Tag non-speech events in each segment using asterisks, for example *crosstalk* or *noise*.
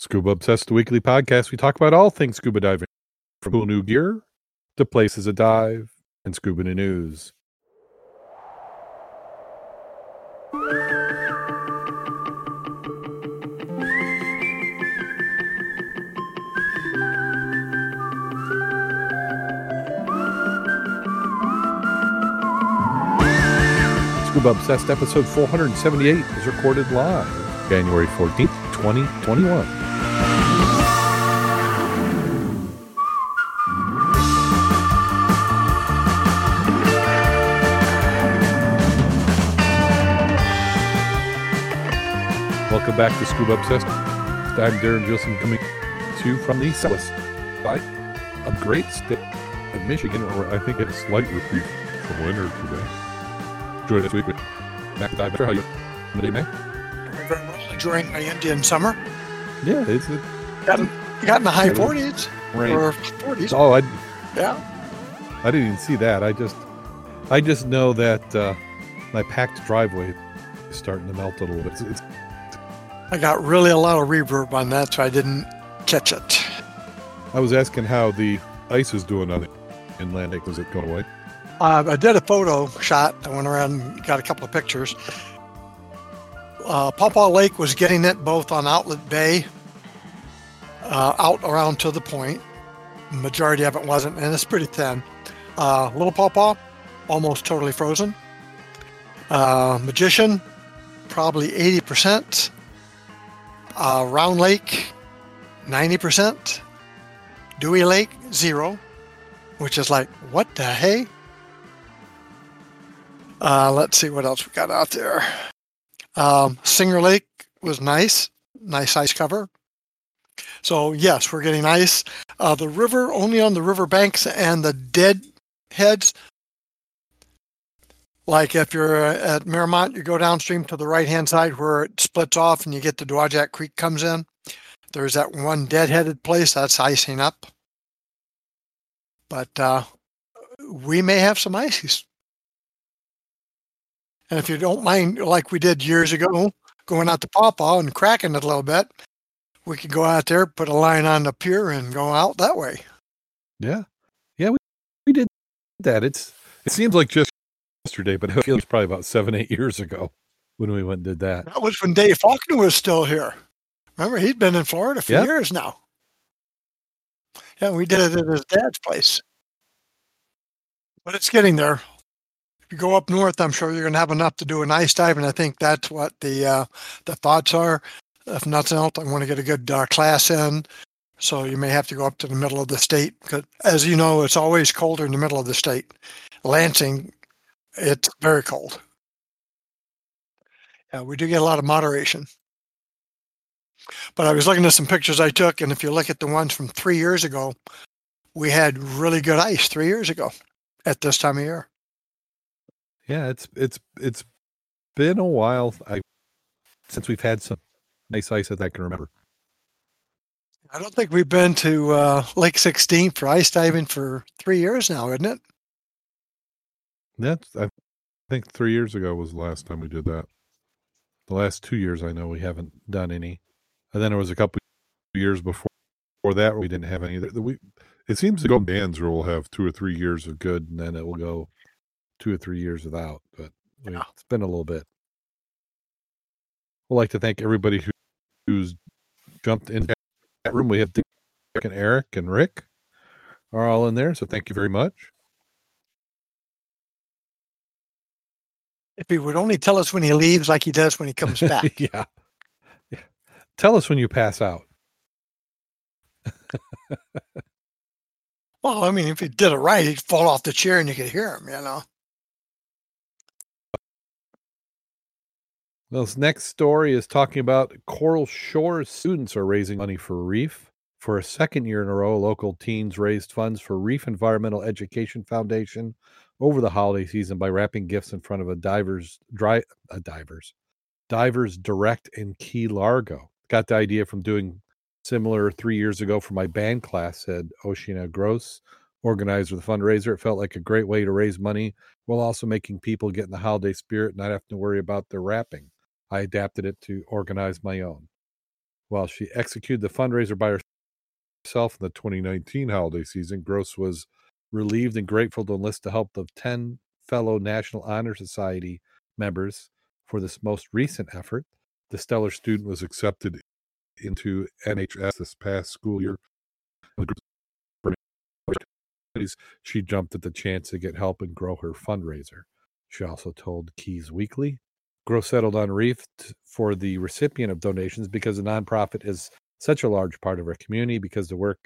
Scuba Obsessed, the weekly podcast. We talk about all things scuba diving, from cool new gear to places to dive and scuba news. Scuba Obsessed episode 478 is recorded live January 14th, 2021. Welcome back to Scuba Obsessed. I'm Darren Gilson coming to you from the southwest side of great state of Michigan, where I think it's slight reprieve from winter today. Enjoy this week with Mac Dive. How you doing, Mac? very well enjoying my Indian summer. Yeah, it's it, Got, got in the high Yeah. 40s rain. or 40s. Oh, I, Yeah. I didn't even see that. I just, I just know that uh, my packed driveway is starting to melt a little bit. It's, it's, I got really a lot of reverb on that, so I didn't catch it. I was asking how the ice is doing on the inland lake. Does it going away? Uh, I did a photo shot. I went around and got a couple of pictures. Uh, Pawpaw Lake was getting it both on Outlet Bay, uh, out around to the point. Majority of it wasn't, and it's pretty thin. Uh, Little Pawpaw, almost totally frozen. Uh, Magician, probably 80%. Uh, Round Lake, 90%. Dewey Lake, zero, which is like, what the hey? Uh, let's see what else we got out there. Um, Singer Lake was nice, nice ice cover. So yes, we're getting ice. Uh, the river only on the river banks and the dead heads. Like if you're uh, at Miramont, you go downstream to the right hand side where it splits off and you get the Dowagiac Creek comes in. There's that one dead-headed place that's icing up. But uh, we may have some ices. And if you don't mind, like we did years ago, going out to Pawpaw and cracking it a little bit, we could go out there, put a line on the pier, and go out that way. Yeah, yeah, we, we did that. It's it seems like just yesterday, but I feel it's probably about seven, eight years ago when we went and did that. That was when Dave Faulkner was still here. Remember, he'd been in Florida for years now. Yeah, we did it at his dad's place. But it's getting there. If you go up north, I'm sure you're going to have enough to do an ice dive, and I think that's what the uh, the thoughts are. If nothing else, I want to get a good uh, class in. So you may have to go up to the middle of the state because, as you know, it's always colder in the middle of the state. Lansing, it's very cold. Yeah, we do get a lot of moderation. But I was looking at some pictures I took, and if you look at the ones from three years ago, we had really good ice three years ago at this time of year. Yeah, it's it's it's been a while. I since we've had some nice ice that I can remember. I don't think we've been to uh, Lake 16 for ice diving for three years now, isn't it? That's I think three years ago was the last time we did that. The last two years, I know we haven't done any, and then there was a couple years before before that we didn't have any. The- We it seems to go bands where we'll have two or three years of good, and then it will go two or three years without. But we, Yeah. it's been a little bit. We'd like to thank everybody who, who's jumped in that room. We have Dick and Eric and Rick are all in there, so thank you very much. If he would only tell us when he leaves, like he does when he comes back. *laughs* yeah. yeah. Tell us when you pass out. *laughs* well, I mean, if he did it right, he'd fall off the chair and you could hear him, you know. Well, this next story is talking about Coral Shores students are raising money for Reef. For a second year in a row, local teens raised funds for Reef Environmental Education Foundation over the holiday season by wrapping gifts in front of a divers dry a divers divers direct in Key Largo. Got the idea from doing similar three years ago for my band class, said Oceana Gross, organizer of the fundraiser. It felt like a great way to raise money while also making people get in the holiday spirit and not have to worry about their wrapping. I adapted it to organize my own. While she executed the fundraiser by herself in the 2019 holiday season, Gross was relieved and grateful to enlist the help of 10 fellow National Honor Society members for this most recent effort. The stellar student was accepted into NHS this past school year. *laughs* She jumped at the chance to get help and grow her fundraiser. She also told Keys Weekly. Gross settled on Reef for the recipient of donations because the nonprofit is such a large part of our community because the work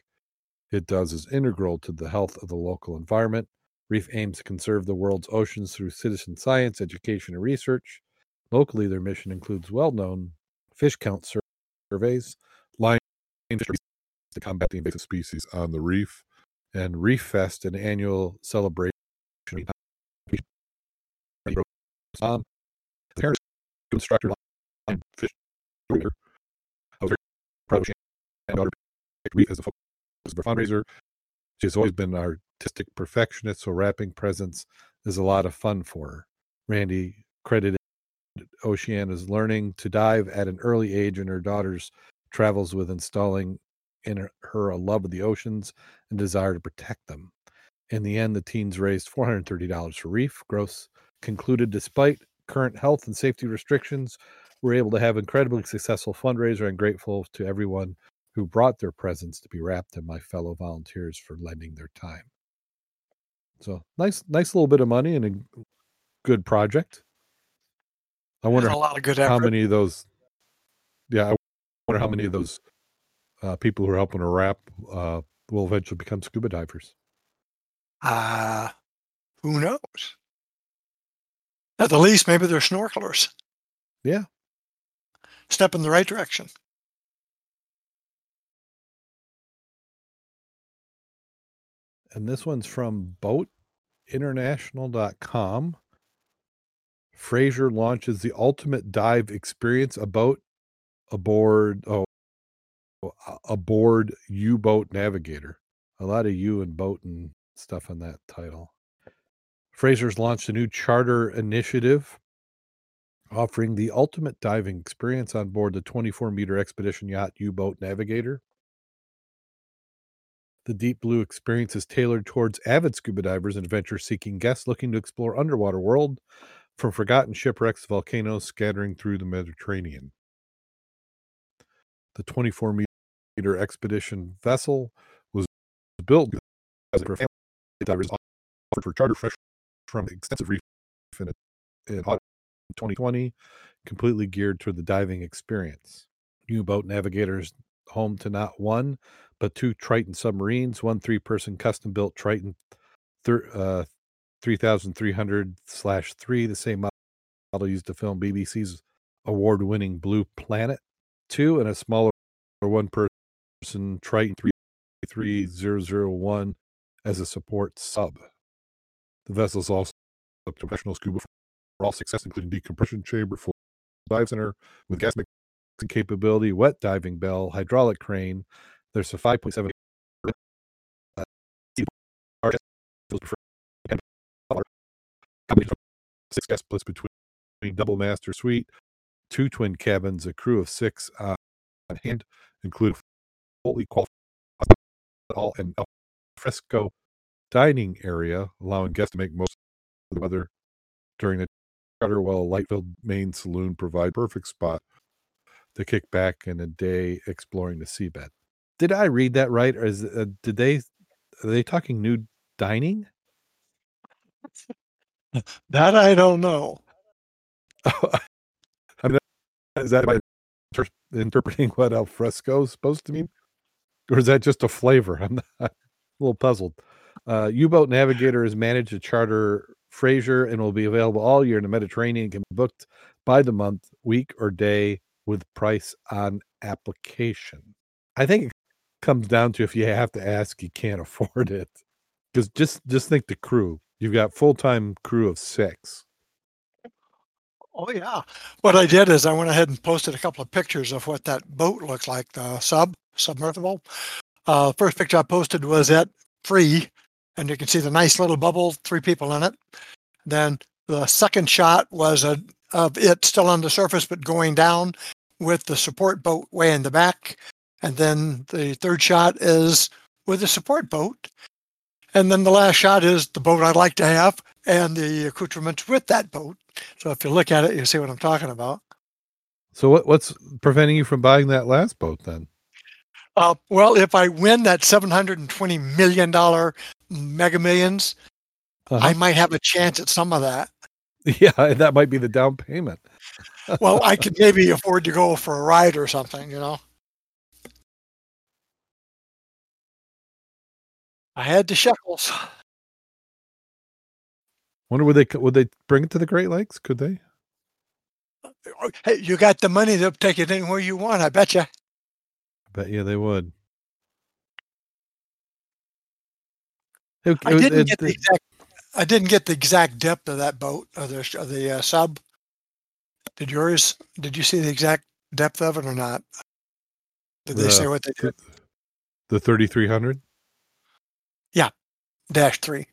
it does is integral to the health of the local environment. Reef aims to conserve the world's oceans through citizen science, education, and research. Locally, their mission includes well known fish count surveys, lionfish derbies to combat the invasive species on the reef, and Reef Fest, an annual celebration. Um, the parent instructor line fish. I was very proud of daughter Reef as a focus of our fundraiser. She's always been an artistic perfectionist, so wrapping presents is a lot of fun for her. Randy credited Oceana's learning to dive at an early age and her daughter's travels with installing in her a love of the oceans and desire to protect them. In the end, the teens raised $430 for Reef. Gross concluded despite current health and safety restrictions, we're able to have incredibly successful fundraiser and grateful to everyone who brought their presents to be wrapped and my fellow volunteers for lending their time. So nice, nice little bit of money and a good project. I wonder a lot of good how many of those. Yeah, I wonder how many of those uh, people who are helping to wrap uh, will eventually become scuba divers. Uh, who knows? At the least, maybe they're snorkelers. Yeah. Step in the right direction. And this one's from boatinternational.com. Fraser launches the ultimate dive experience, a boat aboard oh aboard U-boat navigator. A lot of U and boat and stuff on that title. Fraser's launched a new charter initiative offering the ultimate diving experience on board the 24 meter expedition yacht U boat navigator. The Deep Blue experience is tailored towards avid scuba divers and adventure seeking guests looking to explore underwater world from forgotten shipwrecks to volcanoes scattering through the Mediterranean. The 24 meter expedition vessel was built for family divers offered for charter fresh from extensive reef in, in 2020, completely geared toward the diving experience. U-boat navigators home to not one, but two Triton submarines, one three-person custom-built Triton thir- uh, 3300 slash 3, the same model used to film BBC's award-winning Blue Planet 2, and a smaller one-person Triton 33001 as a support sub. The vessel's also professional scuba for all success, including decompression chamber, full dive center with gas capability, wet diving bell, hydraulic crane. There's a 5.7 uh, six guest splits between double master suite, two twin cabins, a crew of six uh, on hand, include fully qualified all and fresco dining area, allowing guests to make most of the weather during the charter, while a light-filled main saloon provide perfect spot to kick back in a day exploring the seabed. Did I read that right? Or is uh, did they are they talking new dining? *laughs* That I don't know. *laughs* I mean, is that by inter- interpreting what al fresco is supposed to mean, or is that just a flavor? *laughs* I'm not, a little puzzled. Uh, U-boat Navigator has managed to charter Fraser and will be available all year in the Mediterranean. Can be booked by the month, week, or day with price on application. I think it comes down to if you have to ask, you can't *laughs* afford it. Because just just think the crew. You've got full time crew of six. Oh yeah. What I did is I went ahead and posted a couple of pictures of what that boat looks like, the sub submersible. Uh, first picture I posted was at free, and you can see the nice little bubble, three people in it. Then the second shot was a, of it still on the surface but going down with the support boat way in the back. And then the third shot is with the support boat. And then the last shot is the boat I'd like to have and the accoutrements with that boat. So if you look at it, you see what I'm talking about. So what what's preventing you from buying that last boat then? Uh, well, if I win that 720 million dollar Mega Millions Uh-huh. I might have a chance at some of that. *laughs* Yeah, that might be the down payment. *laughs* Well, I could maybe afford to go for a ride or something, you know. I had the shekels. Wonder would they would they bring it to the Great Lakes? Could they? Uh, hey, you got the money to take it anywhere you want. I bet you. I bet you they would. It- I didn't it- get the exact. I didn't get the exact depth of that boat of the of the uh, sub. Did yours? Did you see the exact depth of it or not? Did they The- say what they did? the thirty three hundred. Yeah, Dash three.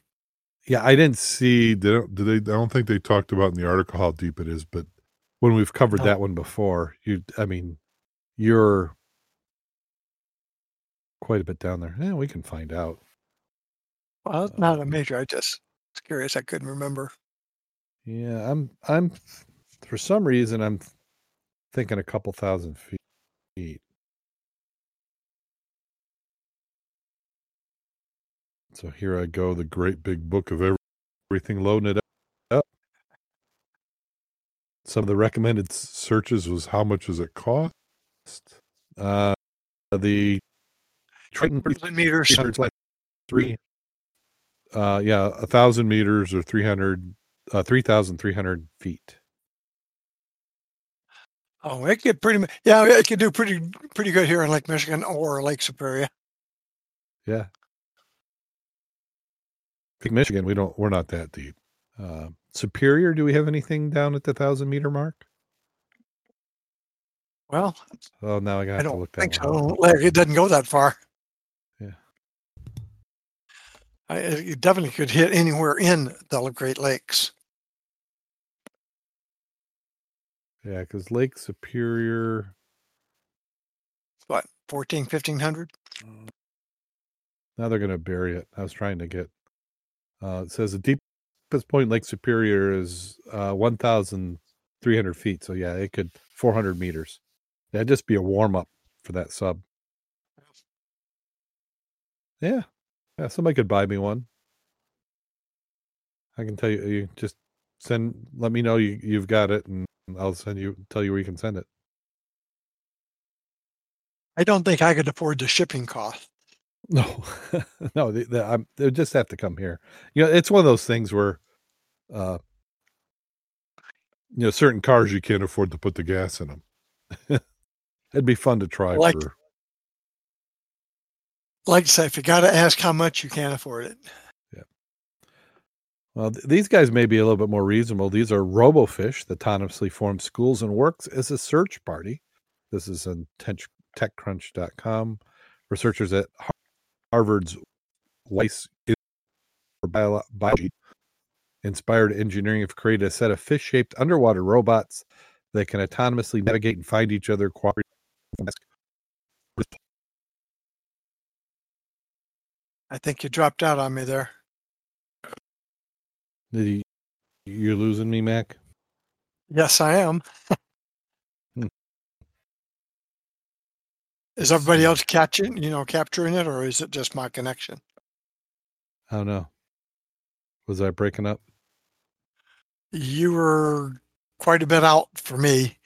Yeah, I didn't see. They don't, do they? I don't think they talked about in the article how deep it is. But when we've covered No. that one before, you, I mean, you're quite a bit down there. Yeah, we can find out. Well, not a major. I just was curious. I couldn't remember. Yeah, I'm. I'm. For some reason, I'm thinking a couple thousand feet. So here I go, the great big book of everything, loading it up. Some of the recommended searches was how much does it cost? Uh, the Triton meters. 300 like three. Uh, yeah, a thousand meters or three hundred, uh, three thousand three hundred feet. Oh, it could pretty. Yeah, it could do pretty pretty good here in Lake Michigan or Lake Superior. Yeah. Lake Michigan, we don't. We're not that deep. Uh, Superior, do we have anything down at the thousand meter mark? Well, Oh, now I got I to don't look that think so. Like, it doesn't go that far. Yeah. I, it definitely could hit anywhere in the Great Lakes. Yeah, because Lake Superior. What, 14, 1500? Now they're going to bury it. I was trying to get. Uh, it says the deepest point Lake Superior is uh, 1,300 feet. So yeah, it could 400 meters. That'd just be a warm up for that sub. Yeah, yeah. Somebody could buy me one. I can tell you. You just send. Let me know you you've got it, and I'll send you. Tell you where you can send it. I don't think I could afford the shipping cost. No, *laughs* no, they, they, I'm, they just have to come here. You know, it's one of those things where, uh, you know, certain cars you can't afford to put the gas in them. *laughs* It'd be fun to try Like- for. Like I say, if you got to ask how much, you can't afford it. Yeah. Well, th- these guys may be a little bit more reasonable. These are RoboFish, that autonomously forms schools and works as a search party. This is on tech, TechCrunch.com. Researchers at Har- Harvard's Wyss Biology inspired engineering have created a set of fish-shaped underwater robots that can autonomously navigate and find each other. I think you dropped out on me there. Did you, you're losing me, Mac? Yes, I am. Hmm. Is everybody else catching, you know, capturing it, or is it just my connection? I don't know. Was I breaking up? You were quite a bit out for me.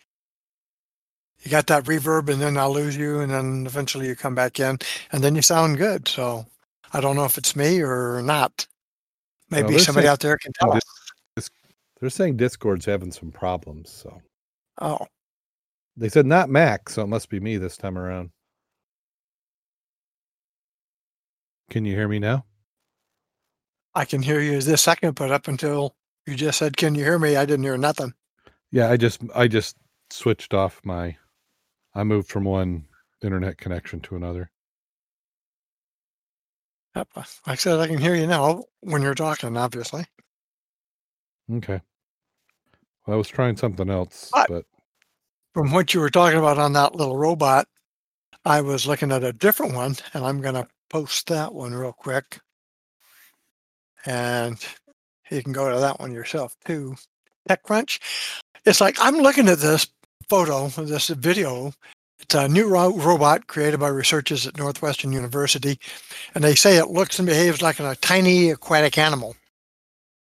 You got that reverb, and then I'll lose you, and then eventually you come back in, and then you sound good. So I don't know if it's me or not. Maybe somebody saying- out there can tell us. They're saying Discord's having some problems, so. Oh, They said not Mac, so it must be me this time around. Can you hear me now? I can hear you this second, but up until you just said, "Can you hear me?" I didn't hear nothing. Yeah, I just I just switched off my I moved from one internet connection to another. Yep. Like I said, I can hear you now when you're talking. Obviously, Okay. Well, I was trying something else, What? but from what you were talking about on that little robot, I was looking at a different one, and I'm going to post that one real quick. And you can go to that one yourself too. TechCrunch. It's like I'm looking at this photo, this video. It's a new ro- robot created by researchers at Northwestern University, and they say it looks and behaves like a tiny aquatic animal.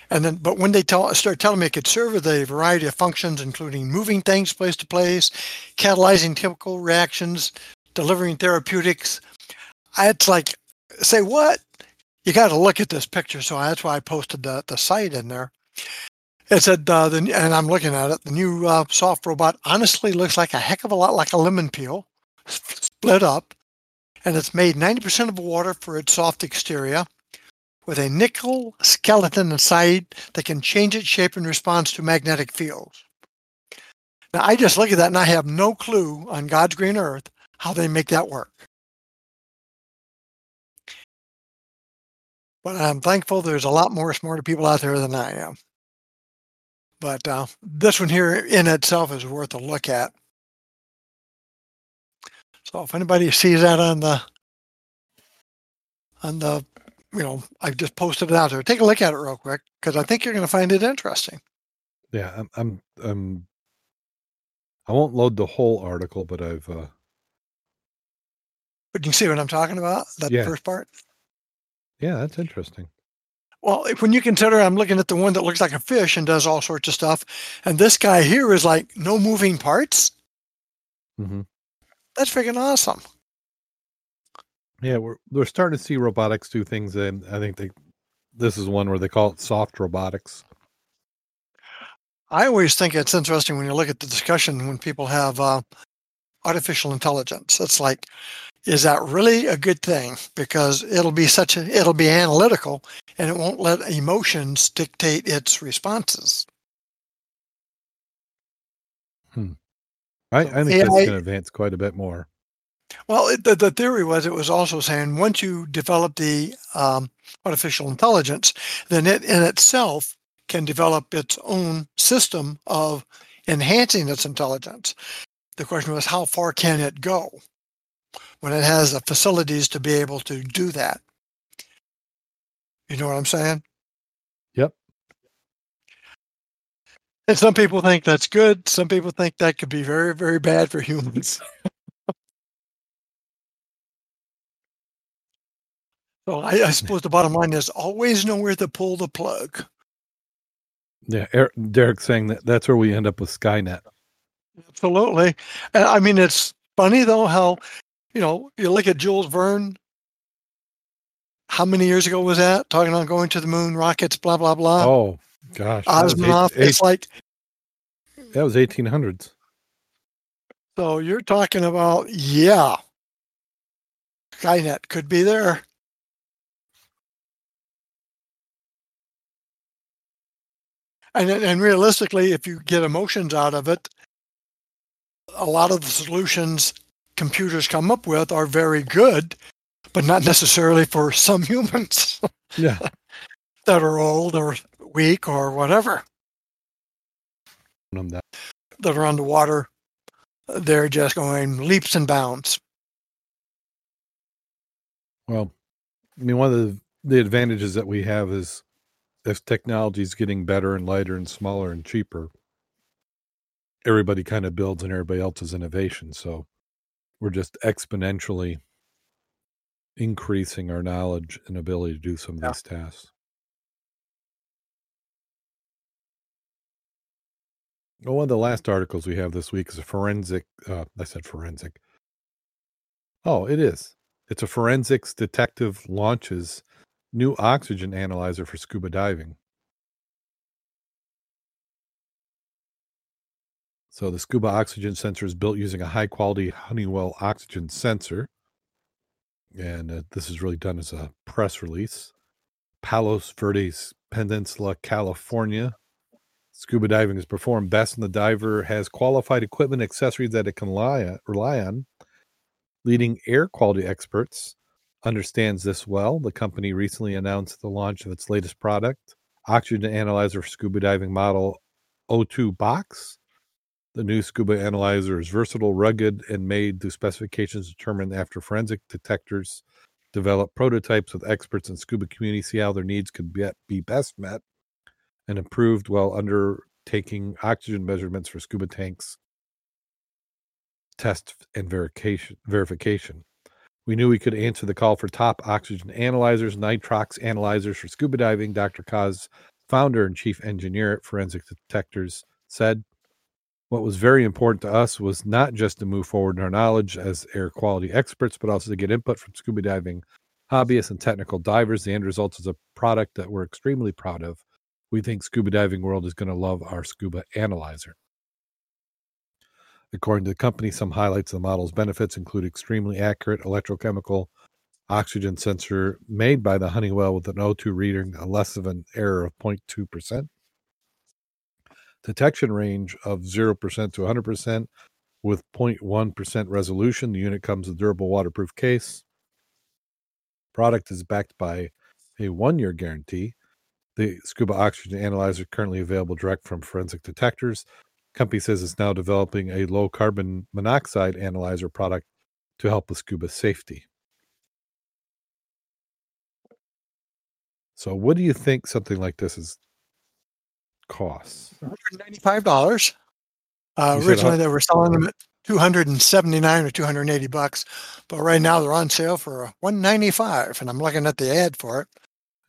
And then, but when they tell, start telling me it could serve a variety of functions, including moving things place to place, catalyzing chemical reactions, delivering therapeutics, it's like, say what? You got to look at this picture. So that's why I posted the, the site in there. It said, uh, the, and I'm looking at it, the new uh, soft robot honestly looks like a heck of a lot like a lemon peel, split up, and it's made 90% of water for its soft exterior with a nickel skeleton inside that can change its shape in response to magnetic fields. Now, I just look at that and I have no clue on God's green earth how they make that work. But I'm thankful there's a lot more smarter people out there than I am. But uh, this one here in itself is worth a look at. So if anybody sees that on the on the you know I've just posted it out there, take a look at it real quick because I think you're going to find it interesting. Yeah, I'm, I'm, I'm, I won't load the whole article, but I've, uh, But you see what I'm talking about. That Yeah. first part. yeah, that's interesting. Well, when you consider I'm looking at the one that looks like a fish and does all sorts of stuff, and this guy here is like no moving parts, hmm that's freaking awesome. Yeah, we're we're starting to see robotics do things, and I think they, this is one where they call it soft robotics. I always think it's interesting when you look at the discussion when people have uh, artificial intelligence. It's like, is that really a good thing? Because it'll be such a, it'll be analytical and it won't let emotions dictate its responses. I, I think that's AI going to advance quite a bit more. Well, it, the, the theory was it was also saying once you develop the um, artificial intelligence, then it in itself can develop its own system of enhancing its intelligence. The question was, how far can it go when it has the facilities to be able to do that? You know what I'm saying? Yep. And some people think that's good. Some people think that could be very, very bad for humans. *laughs* so I, I suppose the bottom line is always know where to pull the plug. Yeah, Eric, Derek saying that that's where we end up with Skynet. Absolutely. I mean, it's funny though how, you know, you look at Jules Verne. How many years ago was that? Talking about going to the moon, rockets, blah blah blah. oh gosh, Osmonoff. eight, It's like that was 1800s. so you're talking about yeah. Skynet could be there. And and realistically, if you get emotions out of it, a lot of the solutions computers come up with are very good, but not necessarily for some *laughs* humans Yeah, *laughs* that are old or weak or whatever that. that are underwater. They're just going leaps and bounds. Well, I mean, one of the the advantages that we have is as technology is getting better and lighter and smaller and cheaper, everybody kind of builds on everybody else's innovation. So we're just exponentially increasing our knowledge and ability to do some of Yeah. these tasks. Well, one of the last articles we have this week is a forensic. Uh, I said forensic. Oh, it is. It's a Forensics Detectors launches new oxygen analyzer for scuba diving. So the scuba oxygen sensor is built using a high quality Honeywell oxygen sensor. And uh, this is really done as a press release. Palos Verdes Peninsula, California. Scuba diving is performed best when the diver has qualified equipment accessories that it can rely, on. Leading air quality experts understands this well. The company recently announced the launch of its latest product, oxygen analyzer scuba diving model O2 box. The new scuba analyzer is versatile, rugged, and made to specifications determined after forensic detectors develop prototypes with experts in scuba community, see how their needs could be, be best met, and improved while undertaking oxygen measurements for scuba tanks test and verification. verification. We knew we could answer the call for top oxygen analyzers, nitrox analyzers for scuba diving. Dr. Kaz, founder and chief engineer at Forensic Detectors, said, What was very important to us was not just to move forward in our knowledge as air quality experts, but also to get input from scuba diving hobbyists and technical divers. The end result is a product that we're extremely proud of. We think scuba diving world is going to love our scuba analyzer. According to the company, some highlights of the model's benefits include extremely accurate electrochemical oxygen sensor made by the Honeywell with an O2 reading a less of an error of 0.2%. Detection range of 0% to 100% with 0.1% resolution. The unit comes with durable waterproof case. Product is backed by a one year guarantee. The scuba oxygen analyzer currently available direct from forensic detectors company says it's now developing a low carbon monoxide analyzer product to help with scuba safety. So, what do you think something like this is costs? $195. Uh, originally, they were selling them at 279 or 280 bucks, but right now they're on sale for 195 and I'm looking at the ad for it.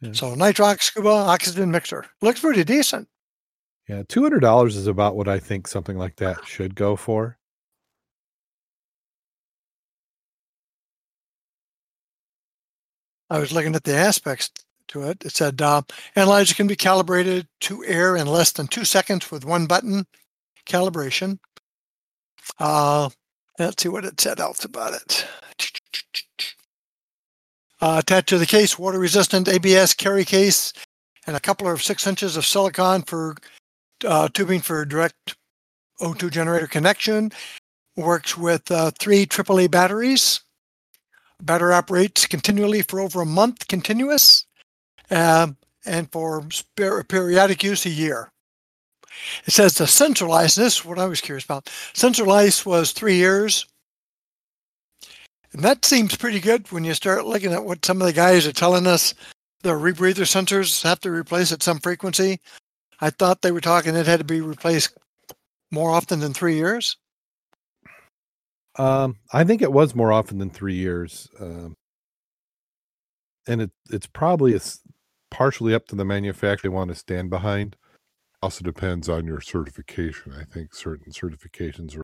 Yeah. So, nitrox scuba oxygen mixer looks pretty decent. Yeah, two hundred dollars is about what I think something like that *sighs* should go for. I was looking at the aspects to it. It said uh, analyzer can be calibrated to air in less than two seconds with one button calibration. Uh, let's see what it said else about it. Uh, attached to the case, water resistant ABS carry case, and a couple of six inches of silicon for uh, tubing for direct O2 generator connection. Works with uh, three AAA batteries. Battery operates continually for over a month, continuous, um, and for periodic use a year. It says the life. This is what I was curious about. Life was three years. And that seems pretty good when you start looking at what some of the guys are telling us the rebreather sensors have to replace at some frequency. I thought they were talking it had to be replaced more often than three years. Um, I think it was more often than three years, um, and it it's probably a, partially up to the manufacturer they want to stand behind. Also depends on your certification. I think certain certifications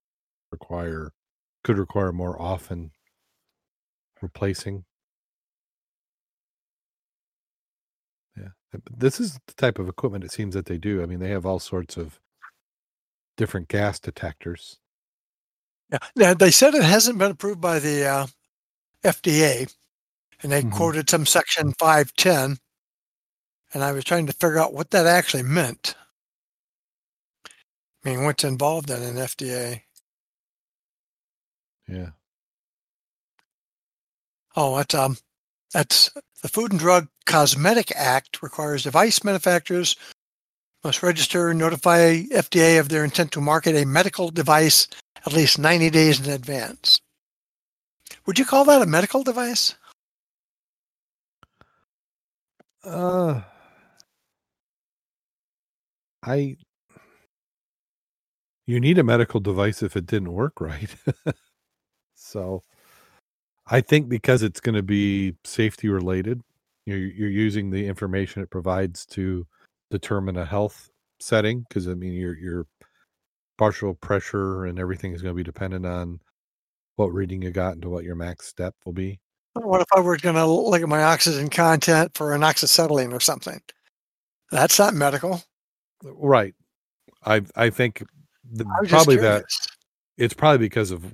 require could require more often replacing. Yeah, this is the type of equipment it seems that they do. I mean, they have all sorts of different gas detectors. Yeah. Now, they said it hasn't been approved by the uh, FDA, and they mm-hmm. quoted some section 510. And I was trying to figure out what that actually meant. I mean, what's involved in an FDA? Yeah. Oh, that's um, that's the Food and Drug Cosmetic Act requires device manufacturers must register and notify FDA of their intent to market a medical device at least 90 days in advance. Would you call that a medical device? Uh, I. You need a medical device if it didn't work *laughs* right. so, I think because it's going to be safety related, you're, you're using the information it provides to determine a health setting. Because I mean, your your partial pressure and everything is going to be dependent on what reading you got into what your max step will be. What if I were going to look at my oxygen content for an oxyacetylene or something? That's not medical, right? I I think the, probably that it's probably because of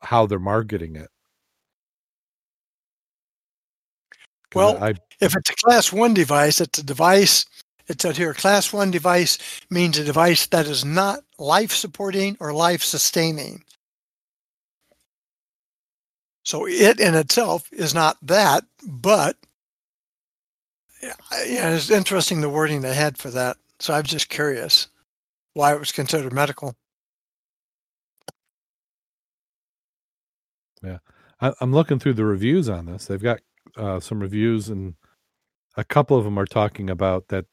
how they're marketing it. Well, I, if it's a class one device, it's a device. It said here, class one device means a device that is not life supporting or life sustaining. So it in itself is not that, but yeah, it's interesting the wording they had for that. So I was just curious why it was considered medical. Yeah. I, am looking through the reviews on this. They've got uh, some reviews, and a couple of them are talking about that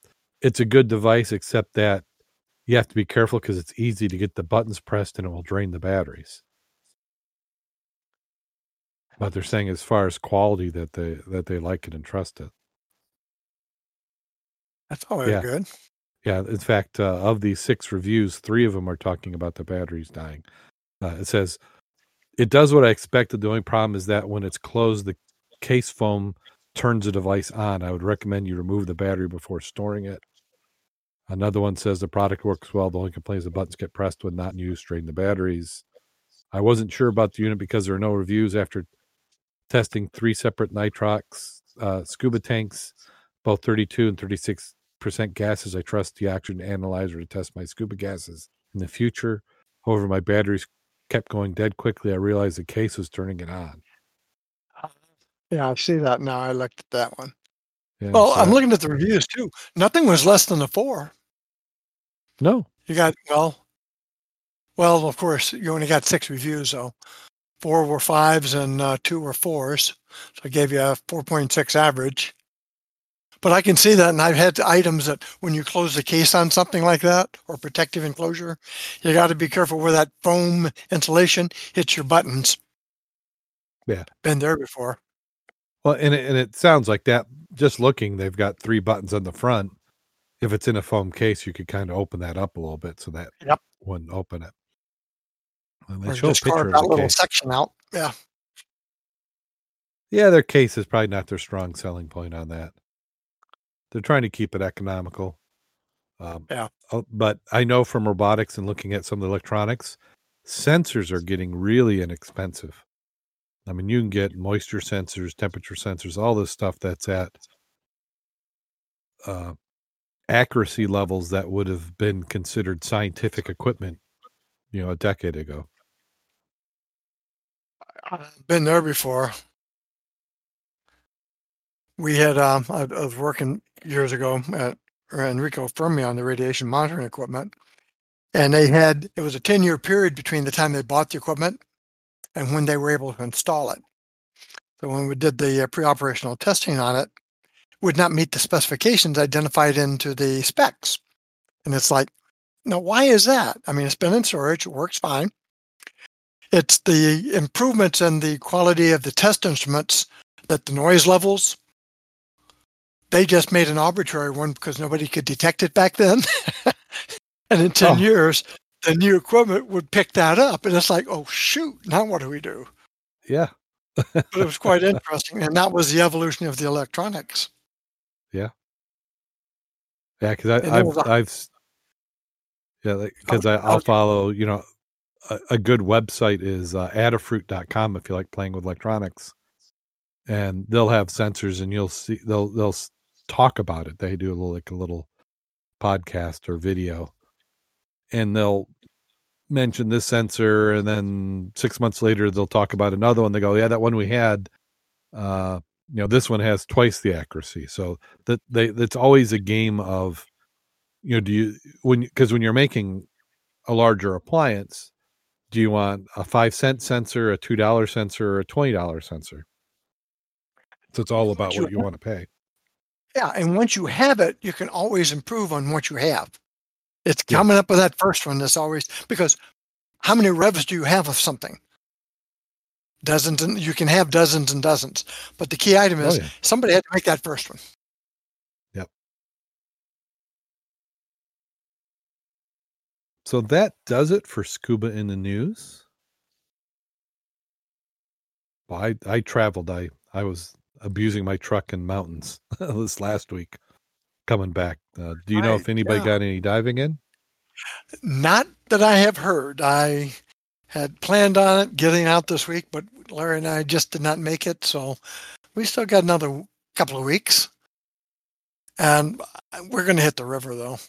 it's a good device, except that you have to be careful because it's easy to get the buttons pressed and it will drain the batteries. But they're saying as far as quality that they that they like it and trust it. That's always yeah. good. Yeah, in fact, uh, of these six reviews, three of them are talking about the batteries dying. Uh, it says it does what I expected. The only problem is that when it's closed, the case foam turns the device on. I would recommend you remove the battery before storing it. Another one says the product works well. The only complaint is the buttons get pressed when not in use, drain the batteries. I wasn't sure about the unit because there are no reviews after testing three separate nitrox uh, scuba tanks, both 32 and 36 percent gases. I trust the oxygen analyzer to test my scuba gases in the future. However, my batteries kept going dead quickly. I realized the case was turning it on. Yeah, I see that now. I looked at that one. Yeah, Well, so I'm looking at the reviews too. Nothing was less than a four. no, You got well, well, of course, you only got six reviews though. Four were fives and uh, two were fours, so I gave you a 4.6 average. But I can see that, and I've had items that when you close the case on something like that or protective enclosure, you got to be careful where that foam insulation hits your buttons. Yeah. been there before. Well, and it, and it sounds like that. Just looking, they've got three buttons on the front. If it's in a foam case, you could kind of open that up a little bit so that Yep. wouldn't open it. And they Or show a just picture carve that little case. section out. Yeah, Yeah, their case is probably not their strong selling point on that. They're trying to keep it economical. Um, Yeah. uh, But I know from robotics and looking at some of the electronics, sensors are getting really inexpensive. I mean, you can get moisture sensors, temperature sensors, all this stuff that's at uh, accuracy levels that would have been considered scientific equipment, you know, a decade ago. I've been there before. We had um, I was working years ago at Enrico Fermi on the radiation monitoring equipment, and they had it was a ten year period between the time they bought the equipment and when they were able to install it. So when we did the uh, pre-operational testing on it, would not meet the specifications identified into the specs, and it's like, now why is that? I mean, it's been in storage, it works fine. It's the improvements in the quality of the test instruments that the noise levels they just made an arbitrary one because nobody could detect it back then. *laughs* and in 10 Oh. years, the new equipment would pick that up. And it's like, oh, shoot, now what do we do? Yeah. But it was quite interesting. And that was the evolution of the electronics. Yeah, Yeah. because I, I've a- I've yeah, because I, I'll- follow. You know, a, a good website is uh, adafruit.com if you like playing with electronics, and they'll have sensors, and you'll see they'll they'll talk about it. They do a little like a little podcast or video, and they'll mention this sensor, and then six months later they'll talk about another one. They go, yeah, that one we had. Uh, you know, this one has twice the accuracy. So that they it's always a game of you know do you when because when you're making a larger appliance do you want a five cent sensor a two dollar sensor or a twenty dollar sensor so it's all about what you want to pay Yeah. And once you have it, you can always improve on what you have. It's Yeah. coming up with that first one that's always because how many revs do you have of something? Dozens and you can have dozens and dozens. But the key item oh is yeah somebody had to make that first one. Yep. So that does it for scuba in the news well, i i traveled i i was abusing my truck in mountains *laughs* this last week coming back uh, do you know if anybody yeah. got any diving in Not that I have heard. I had planned on it getting out this week, but Larry and I just did not make it. So we still got another couple of weeks. And we're going to hit the river though.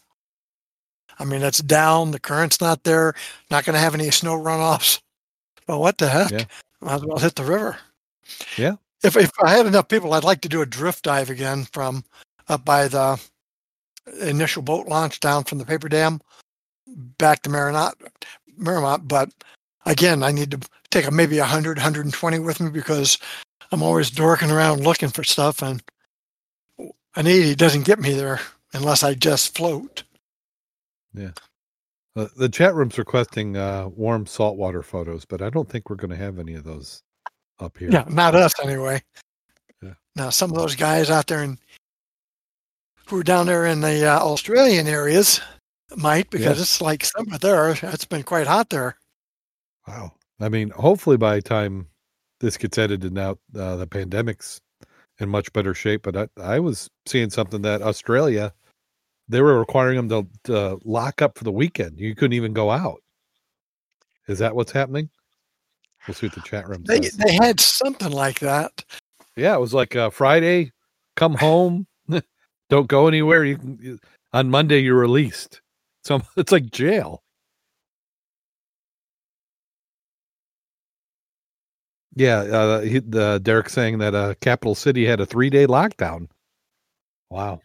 I mean, it's down. The current's not there. Not going to have any snow runoffs. But what the heck? Yeah. Might as well hit the river. Yeah. If, if I had enough people, I'd like to do a drift dive again from up by the initial boat launch down from the paper dam back to Marinot, Miramont. But again, I need to take a, maybe 100, 120 with me because I'm always dorking around looking for stuff, and an 80 doesn't get me there unless I just float. Yeah. Uh, the chat room's requesting uh, warm saltwater photos, but I don't think we're going to have any of those up here. Yeah, not us anyway. Yeah. Now, some of those guys out there in, who are down there in the uh, Australian areas might because Yeah. it's like summer there. It's been quite hot there. Wow. I mean, hopefully by the time this gets edited out, uh, the pandemic's in much better shape. But I, I was seeing something that Australia, they were requiring them to, to lock up for the weekend. You couldn't even go out. Is that what's happening? We'll see what the chat room They says. they had something like that. Yeah, it was like uh, Friday, come home, *laughs* don't go anywhere. You can you, on Monday you're released. *laughs* So it's like jail. Yeah, uh, he, the Derek saying that uh, Capital City had a three day lockdown. Wow.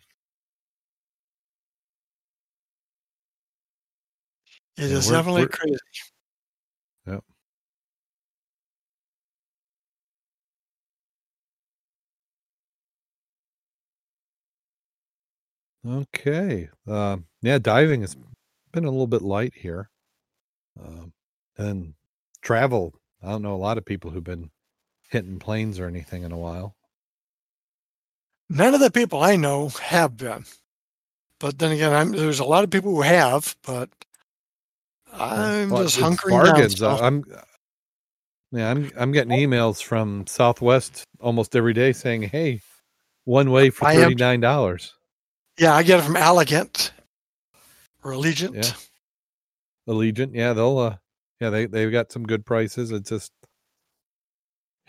It Yeah, is definitely crazy. Yep. Okay. Um, yeah, diving has been a little bit light here. Um, and travel, I don't know a lot of people who've been hitting planes or anything in a while. None of the people I know have been, but then again, I'm, there's a lot of people who have. But I'm Well, just hunkering down. bargains. so- I- I'm yeah, I'm I'm getting emails from Southwest almost every day saying, "Hey, one way for thirty nine dollars." Yeah, I get it from Allegiant or Allegiant. Yeah. Allegiant, yeah, they'll uh, yeah, they they've got some good prices. It's just,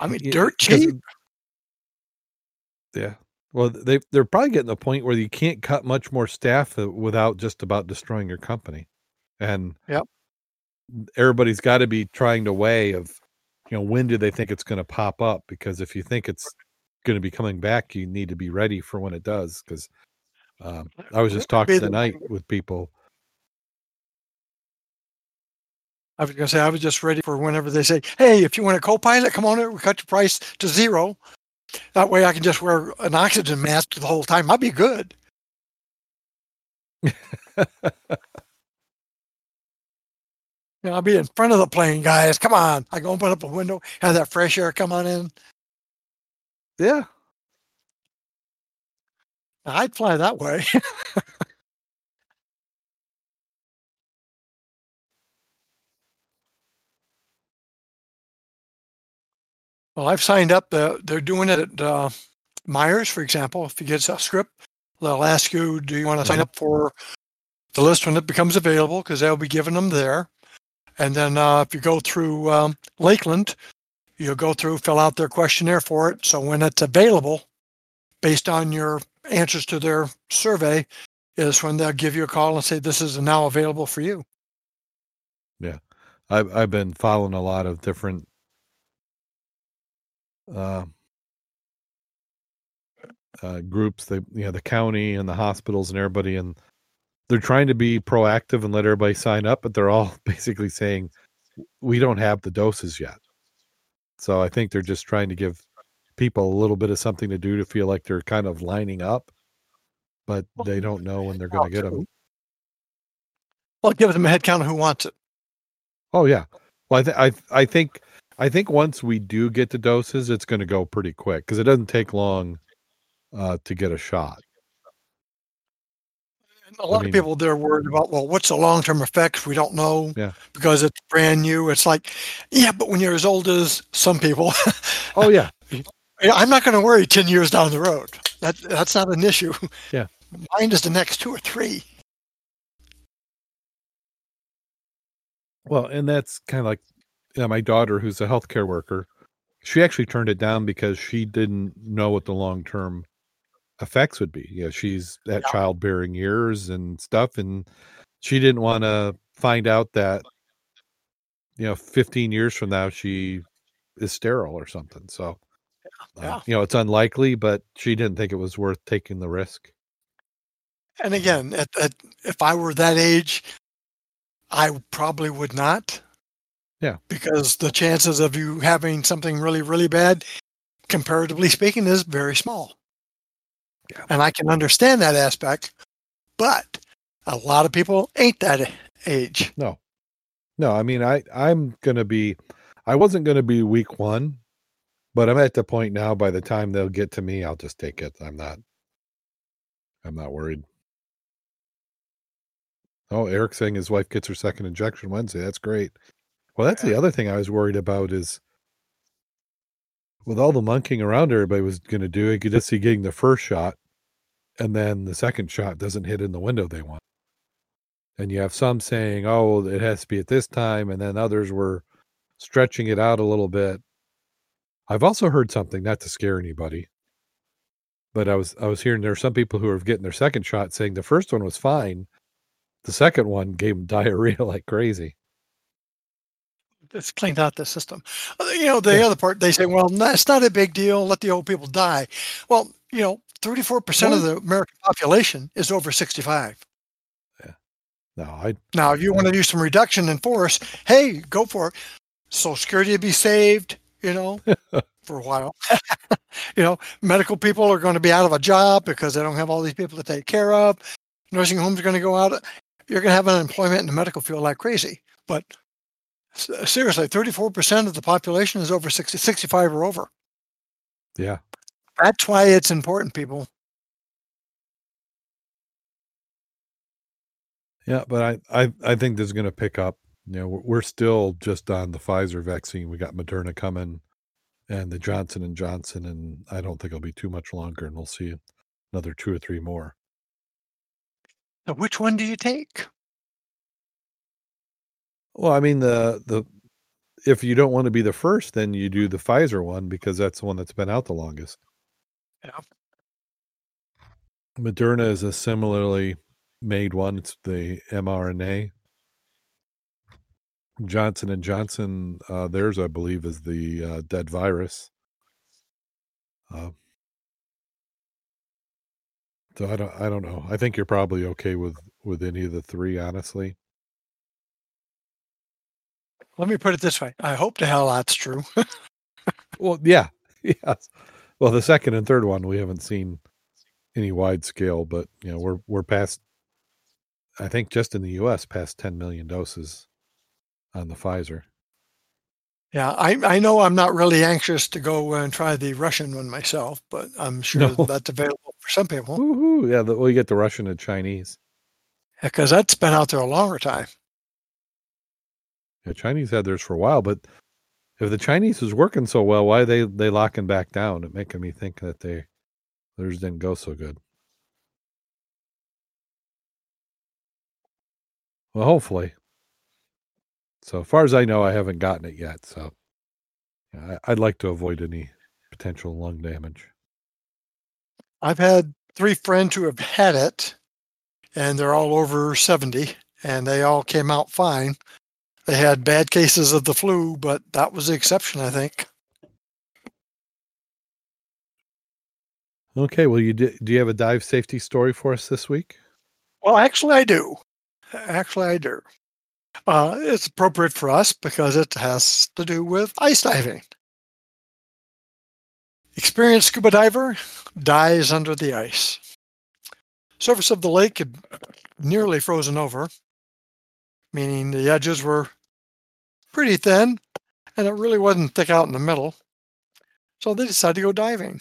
I mean, dirt cheap. Yeah. Well, they they're probably getting to the point where you can't cut much more staff uh, without just about destroying your company, and Yep. everybody's got to be trying to weigh of, you know, when do they think it's going to pop up? Because if you think it's going to be coming back, you need to be ready for when it does. Because um, I was just That would be talking tonight with people. I was gonna say I was just ready for whenever they say, "Hey, if you want a co-pilot, come on over. We cut your price to zero. That way, I can just wear an oxygen mask the whole time. I'd be good." *laughs* You know, I'll be in front of the plane, guys. Come on. I can open up a window, have that fresh air come on in. Yeah, I'd fly that way. *laughs* well, I've signed up. Uh, they're doing it at uh, Meijer, for example. If you get a script, they'll ask you, "Do you want to sign up for the list when it becomes available?" Because they'll be giving them there. And then uh, if you go through um, Lakeland, you'll go through, fill out their questionnaire for it. So when it's available, based on your answers to their survey, is when they'll give you a call and say, "This is now available for you." Yeah. I've I've been following a lot of different uh, uh, groups. They you know the county and the hospitals and everybody, and they're trying to be proactive and let everybody sign up, but they're all *laughs* basically saying we don't have the doses yet. So I think they're just trying to give people a little bit of something to do to feel like they're kind of lining up, but they don't know when they're going to get them. Well, give them a head count of who wants it. Oh yeah. Well, I th- I I think I think once we do get the doses, it's going to go pretty quick because it doesn't take long uh, to get a shot. And a lot mean- of people they're worried about. Well, what's the long-term effects? We don't know. Yeah. Because it's brand new. It's like, yeah, but when you're as old as some people, Oh yeah, *laughs* I'm not going to worry ten years down the road. That that's not an issue. *laughs* Yeah. Mine is the next two or three. Well, and that's kind of like yeah, my daughter, who's a healthcare worker, she actually turned it down because she didn't know what the long term effects would be. You know, she's at Yeah. childbearing years and stuff, and she didn't want to find out that you know, 15 years from now she is sterile or something. So, uh, you know, it's unlikely, but she didn't think it was worth taking the risk. And again, at, at, if I were that age, I probably would not. Yeah. Because the chances of you having something really, really bad, comparatively speaking, is very small. Yeah. And I can understand that aspect, but a lot of people ain't that age. No. No, I mean I I'm gonna be I wasn't gonna be week one, but I'm at the point now by the time they'll get to me, I'll just take it. I'm not I'm not worried. Oh, Eric saying his wife gets her second injection Wednesday. That's great. Well, that's the other thing I was worried about is with all the monkeying around everybody was going to do, you could just see getting the first shot, and then the second shot doesn't hit in the window they want. And you have some saying, "Oh, it has to be at this time," and then others were stretching it out a little bit. I've also heard something, not to scare anybody, but I was I was hearing there are some people who are getting their second shot saying the first one was fine, the second one gave them *laughs* diarrhea like crazy. It's cleaned out the system. Uh, You know, the Yeah. other part, they say, well, no, it's not a big deal. Let the old people die. Well, you know, 34% of the American population is over 65. Yeah. No, I Now, if you want to do some reduction in force, hey, go for it. Social Security to be saved, you know, for a while. *laughs* you know, medical people are going to be out of a job because they don't have all these people to take care of. Nursing homes are going to go out. You're going to have unemployment in the medical field like crazy. But seriously, 34% of the population is over 60, 65 or over. yeah. That's why it's important, people. Yeah, but I I, I think this is going to pick up. You know, we're- still just on the Pfizer vaccine. We got Moderna coming, and the Johnson and Johnson, and I don't think it'll be too much longer, and we'll see another two or three more. So which one do you take? Well, I mean the the if you don't want to be the first, then you do the Pfizer one because that's the one that's been out the longest. Yeah. Moderna is a similarly made one. It's the mRNA. Johnson and Johnson, uh, theirs I believe is the uh, dead virus. Uh, so I don't, I don't know. I think you're probably okay with with any of the three, honestly. Let me put it this way. I hope the hell that's true. Well, yeah, *laughs* yes. Well, the second and third one we haven't seen any wide scale, but you know we're we're past. I think just in the U.S. past 10 million doses on the Pfizer. Yeah, I, I know I'm not really anxious to go and try the Russian one myself, but I'm *laughs* sure No. that's available for some people Woohoo! Yeah, the, you get the Russian and Chinese. because that's been out there a longer time. Yeah, Chinese had theirs for a while, but if the Chinese is working so well, why are they they locking back down? It making me think that they theirs didn't go so good. Well, hopefully. So far as I know, I haven't gotten it yet. So I, I'd like to avoid any potential lung damage. I've had three friends who have had it, and they're all over 70, and they all came out fine. They had bad cases of the flu, but that was the exception, I think. Okay. Well, you di- do you have a dive safety story for us this week? Well, actually, I do. Actually, I do. Uh, it's appropriate for us because it has to do with ice diving. Experienced scuba diver dies under the ice. Surface of the lake had nearly frozen over, meaning the edges were pretty thin and it really wasn't thick out in the middle. So they decided to go diving. In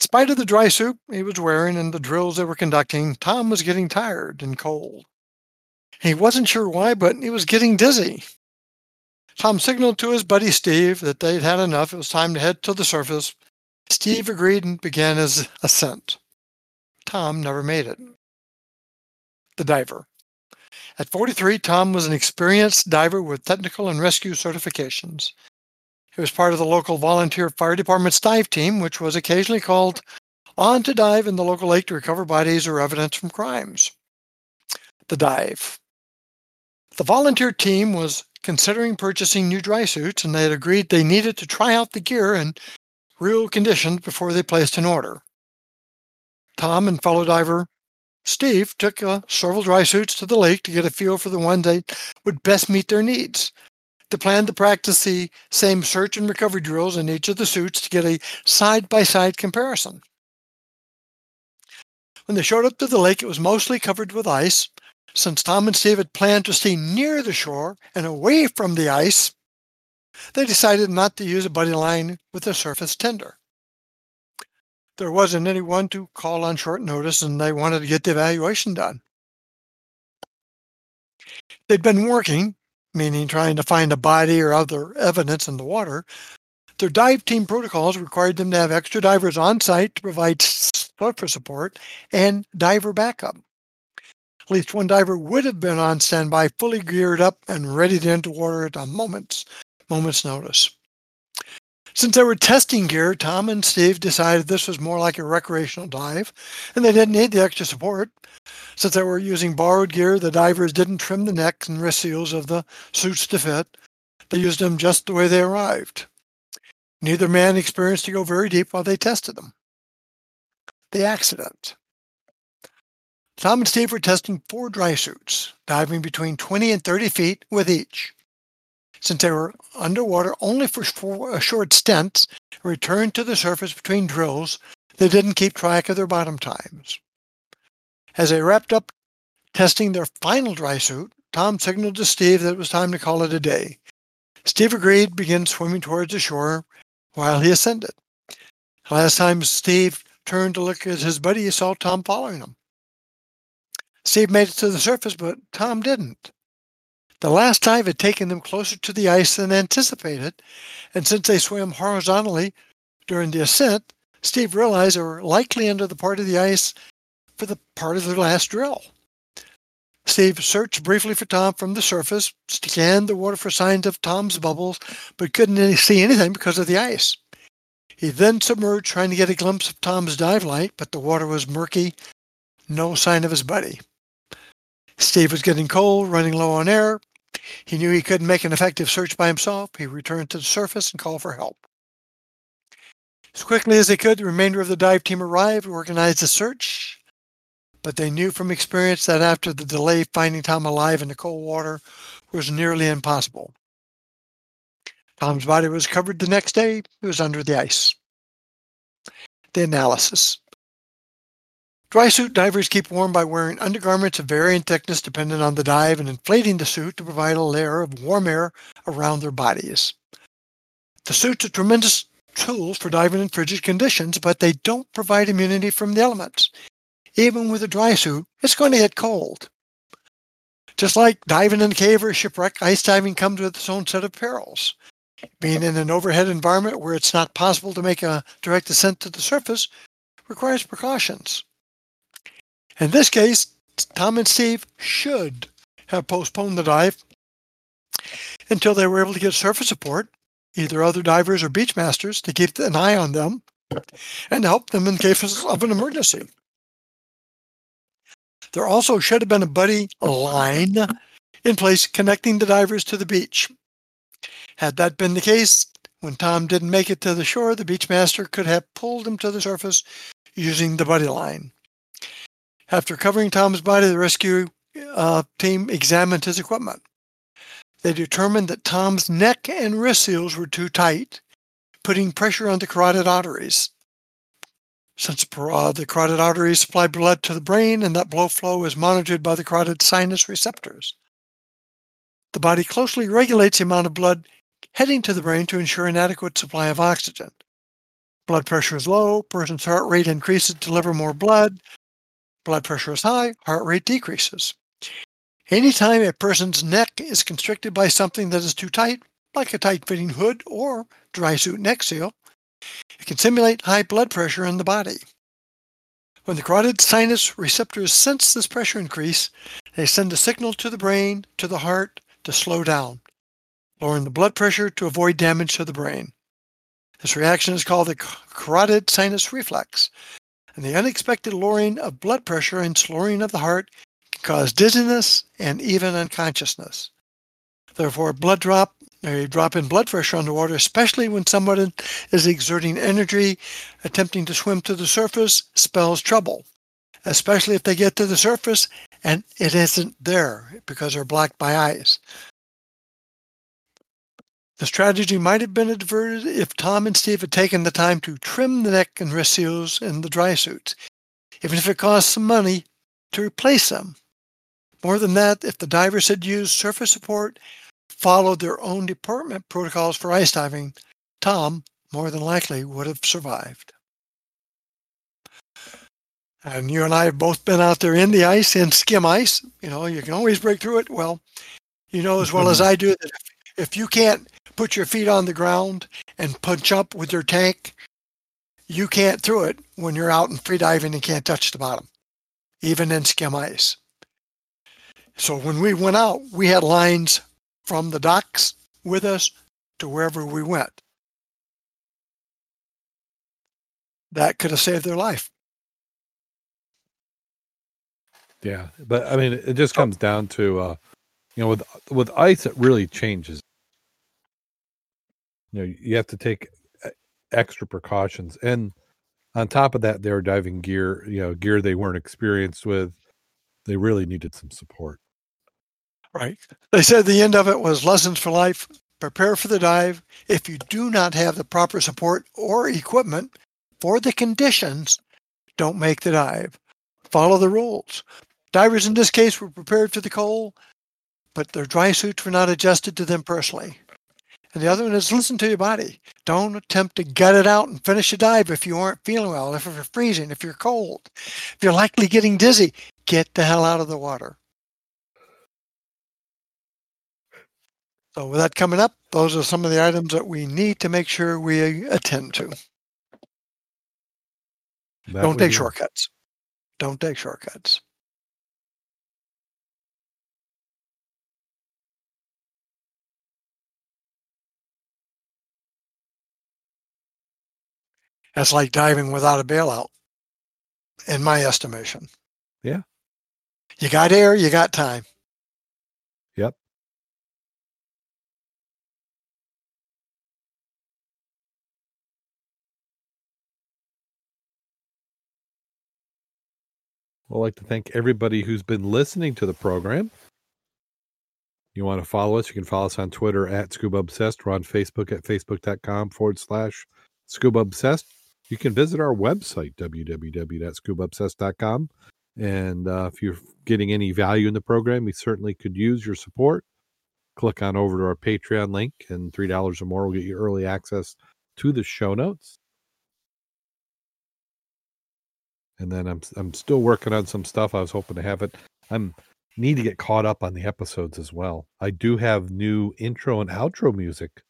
spite of the dry suit he was wearing and the drills they were conducting, Tom was getting tired and cold. He wasn't sure why, but he was getting dizzy. Tom signaled to his buddy Steve that they'd had enough. It was time to head to the surface. Steve agreed and began his ascent. Tom never made it. The diver. At 43, Tom was an experienced diver with technical and rescue certifications. He was part of the local volunteer fire department's dive team, which was occasionally called on to dive in the local lake to recover bodies or evidence from crimes. The dive. The volunteer team was considering purchasing new dry suits, and they had agreed they needed to try out the gear in real conditions before they placed an order. Tom and fellow diver Steve took uh, several dry suits to the lake to get a feel for the ones that would best meet their needs. They planned to practice the same search and recovery drills in each of the suits to get a side by side comparison. When they showed up to the lake, it was mostly covered with ice. Since Tom and Steve had planned to stay near the shore and away from the ice, they decided not to use a buddy line with a surface tender. There wasn't anyone to call on short notice, and they wanted to get the evaluation done. They'd been working, meaning trying to find a body or other evidence in the water. Their dive team protocols required them to have extra divers on site to provide surface support and diver backup. At least one diver would have been on standby, fully geared up and ready to enter water at a moment's moment's notice. Since they were testing gear, Tom and Steve decided this was more like a recreational dive, and they didn't need the extra support. Since they were using borrowed gear, the divers didn't trim the necks and wrist seals of the suits to fit. They used them just the way they arrived. Neither man experienced to go very deep while they tested them. The accident. Tom and Steve were testing four dry suits, diving between 20 and 30 feet with each. Since they were underwater only for a short stint, returned to the surface between drills, they didn't keep track of their bottom times. As they wrapped up testing their final dry suit, Tom signaled to Steve that it was time to call it a day. Steve agreed, began swimming towards the shore while he ascended. The Last time Steve turned to look at his buddy, he saw Tom following him. Steve made it to the surface, but Tom didn't. The last dive had taken them closer to the ice than anticipated, and since they swam horizontally during the ascent, Steve realized they were likely under the part of the ice for the part of their last drill. Steve searched briefly for Tom from the surface, scanned the water for signs of Tom's bubbles, but couldn't see anything because of the ice. He then submerged, trying to get a glimpse of Tom's dive light, but the water was murky, no sign of his buddy. Steve was getting cold, running low on air. He knew he couldn't make an effective search by himself. He returned to the surface and called for help. As quickly as they could, the remainder of the dive team arrived, organized the search, but they knew from experience that after the delay, finding Tom alive in the cold water was nearly impossible. Tom's body was covered the next day. He was under the ice. The analysis. Dry suit divers keep warm by wearing undergarments of varying thickness depending on the dive and inflating the suit to provide a layer of warm air around their bodies. The suits are tremendous tools for diving in frigid conditions, but they don't provide immunity from the elements. Even with a dry suit, it's going to get cold. Just like diving in a cave or a shipwreck, ice diving comes with its own set of perils. Being in an overhead environment where it's not possible to make a direct ascent to the surface requires precautions. In this case, Tom and Steve should have postponed the dive until they were able to get surface support, either other divers or beachmasters, to keep an eye on them and help them in case of an emergency. There also should have been a buddy line in place connecting the divers to the beach. Had that been the case, when Tom didn't make it to the shore, the beachmaster could have pulled him to the surface using the buddy line. After covering Tom's body, the rescue uh, team examined his equipment. They determined that Tom's neck and wrist seals were too tight, putting pressure on the carotid arteries. Since uh, the carotid arteries supply blood to the brain and that blood flow is monitored by the carotid sinus receptors. The body closely regulates the amount of blood heading to the brain to ensure an adequate supply of oxygen. Blood pressure is low, person's heart rate increases to deliver more blood, blood pressure is high, heart rate decreases. Anytime a person's neck is constricted by something that is too tight, like a tight fitting hood or dry suit neck seal, it can simulate high blood pressure in the body. When the carotid sinus receptors sense this pressure increase, they send a signal to the brain, to the heart, to slow down, lowering the blood pressure to avoid damage to the brain. This reaction is called the carotid sinus reflex, and the unexpected lowering of blood pressure and slowing of the heart can cause dizziness and even unconsciousness. Therefore, blood drop a drop in blood pressure underwater, especially when someone is exerting energy attempting to swim to the surface, spells trouble, especially if they get to the surface and it isn't there because they're blocked by ice. The strategy might have been averted if Tom and Steve had taken the time to trim the neck and wrist seals in the dry suits, even if it cost some money to replace them. More than that, if the divers had used surface support, followed their own department protocols for ice diving, Tom more than likely would have survived. And you and I have both been out there in the ice in skim ice. You know, you can always break through it. Well, you know as well as *laughs* I do that if, if you can't put your feet on the ground and punch up with your tank, you can't through it when you're out in free diving and can't touch the bottom, even in skim ice. So when we went out, we had lines from the docks with us to wherever we went. That could have saved their life. Yeah, but I mean, it just comes down to, uh, you know, with with ice, it really changes. You know, you have to take uh, extra precautions, and on top of that, they were diving gear, you know, gear they weren't experienced with. They really needed some support. Right. They said the end of it was lessons for life. Prepare for the dive. If you do not have the proper support or equipment for the conditions, don't make the dive. Follow the rules. Divers in this case were prepared for the cold, but their dry suits were not adjusted to them personally. And the other one is listen to your body. Don't attempt to gut it out and finish a dive if you aren't feeling well, if you're freezing, if you're cold, if you're likely getting dizzy. Get the hell out of the water. So, with that coming up, those are some of the items that we need to make sure we attend to. That Don't take shortcuts. Don't take shortcuts. That's like diving without a bailout, in my estimation. Yeah. You got air, you got time. Yep. I'd like to thank everybody who's been listening to the program. You want to follow us? You can follow us on Twitter at Scuba Obsessed. We're on Facebook at facebook.com forward slash Scuba Obsessed you can visit our website, www.scubaobsessed.com. And uh, if you're getting any value in the program, we certainly could use your support. Click on over to our Patreon link, and $3 or more will get you early access to the show notes. And then I'm I'm still working on some stuff. I was hoping to have it. I'm need to get caught up on the episodes as well. I do have new intro and outro music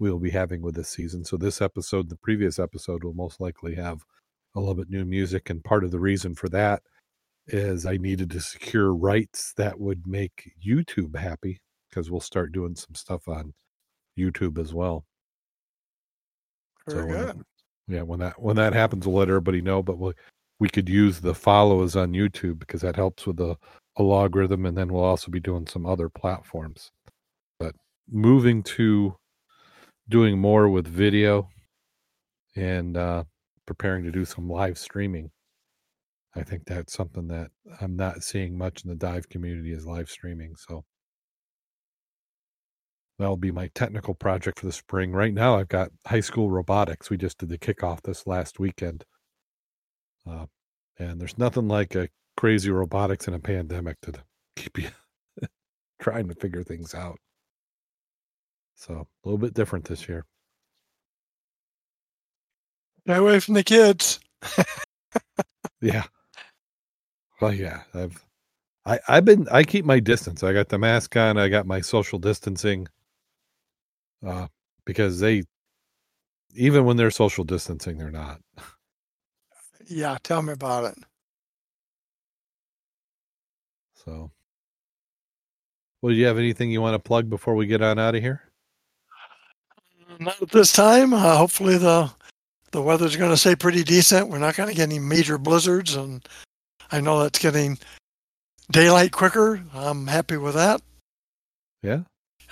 we'll be having with this season. So this episode, the previous episode, will most likely have a little bit new music, and part of the reason for that is I needed to secure rights that would make YouTube happy because we'll start doing some stuff on YouTube as well. Very so good. When, yeah, when that when that happens, we'll let everybody know. But we we could use the follows on YouTube because that helps with the a logarithm, and then we'll also be doing some other platforms. But moving to doing more with video and uh, preparing to do some live streaming. I think that's something that I'm not seeing much in the dive community is live streaming. So that'll be my technical project for the spring. Right now, I've got high school robotics. We just did the kickoff this last weekend. Uh, and there's nothing like a crazy robotics in a pandemic to *laughs* keep you *laughs* trying to figure things out. So a little bit different this year. Stay away from the kids. *laughs* yeah. Well, yeah, I've, I, I've been, I keep my distance. I got the mask on. I got my social distancing, uh, because they, even when they're social distancing, they're not. Yeah, tell me about it. So, well, do you have anything you want to plug before we get on out of here? Not at this time. Uh, hopefully the the weather's going to stay pretty decent. We're not going to get any major blizzards, and I know that's getting daylight quicker. I'm happy with that. Yeah.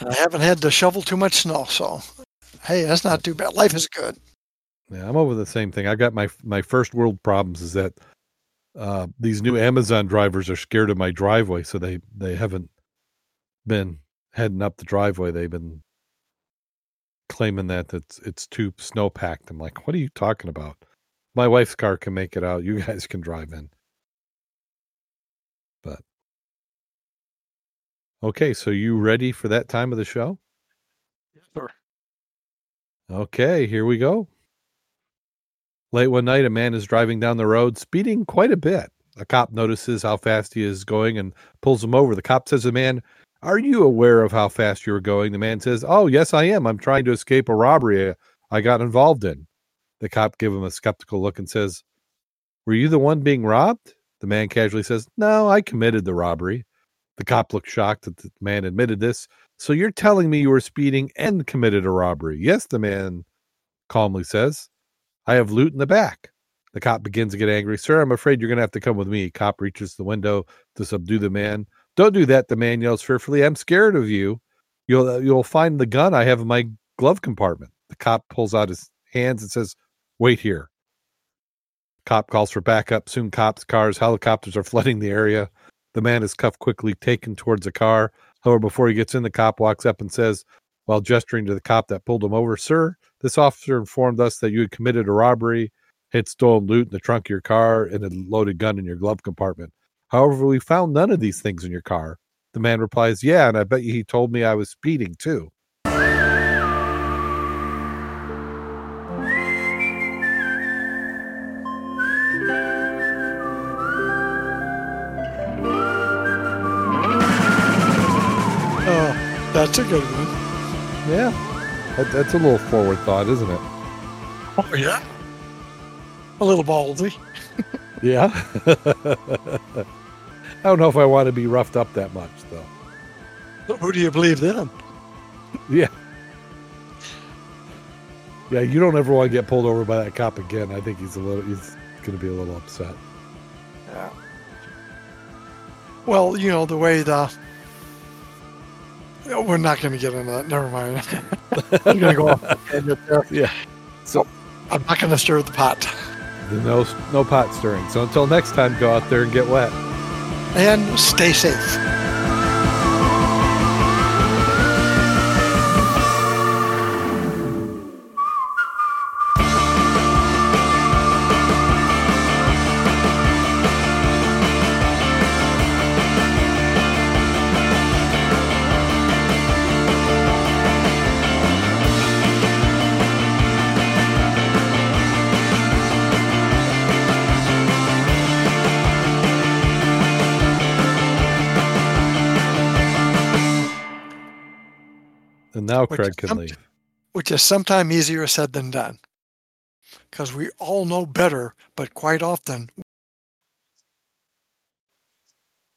And I haven't had to shovel too much snow, so hey, that's not too bad. Life is good. Yeah, I'm over the same thing. I got my my first world problems is that uh, these new Amazon drivers are scared of my driveway, so they they haven't been heading up the driveway. They've been claiming that it's it's too snow packed. I'm like, what are you talking about? My wife's car can make it out. You *laughs* guys can drive in. But okay, so you ready for that time of the show? Sure. Okay, here we go. Late one night, a man is driving down the road, speeding quite a bit. A cop notices how fast he is going and pulls him over. The cop says to the man, Are you aware of how fast you are going? The man says, Oh, yes, I am. I'm trying to escape a robbery I got involved in. The cop gives him a skeptical look and says, Were you the one being robbed? The man casually says, No, I committed the robbery. The cop looks shocked that the man admitted this. So you're telling me you were speeding and committed a robbery? Yes, the man calmly says. I have loot in the back. The cop begins to get angry. Sir, I'm afraid you're going to have to come with me. Cop reaches the window to subdue the man. Don't do that, the man yells fearfully. I'm scared of you. You'll uh, you'll find the gun I have in my glove compartment. The cop pulls out his hands and says, "Wait here." Cop calls for backup. Soon cops, cars, helicopters are flooding the area. The man is cuffed quickly, taken towards a car. However, before he gets in, the cop walks up and says, while gesturing to the cop that pulled him over, Sir, this officer informed us that you had committed a robbery, had stolen loot in the trunk of your car, and a loaded gun in your glove compartment. However, we found none of these things in your car. The man replies, Yeah, and I bet you he told me I was speeding too. Oh, that's a good one. Yeah. That, that's a little forward thought, isn't it? Oh, yeah. A little ballsy. *laughs* Yeah. *laughs* I don't know if I want to be roughed up that much, though. Who do you believe then? Yeah. Yeah, you don't ever want to get pulled over by that cop again. I think he's a little he's gonna be a little upset. Yeah. Well, you know, the way the we're not going to get into that. Never mind. I'm going to go off. *laughs* Yeah. So I'm not going to stir the pot. No no pot stirring. So until next time, go out there and get wet. And stay safe. Now Which Craig can some- leave. Which is sometimes easier said than done. Because we all know better, but quite often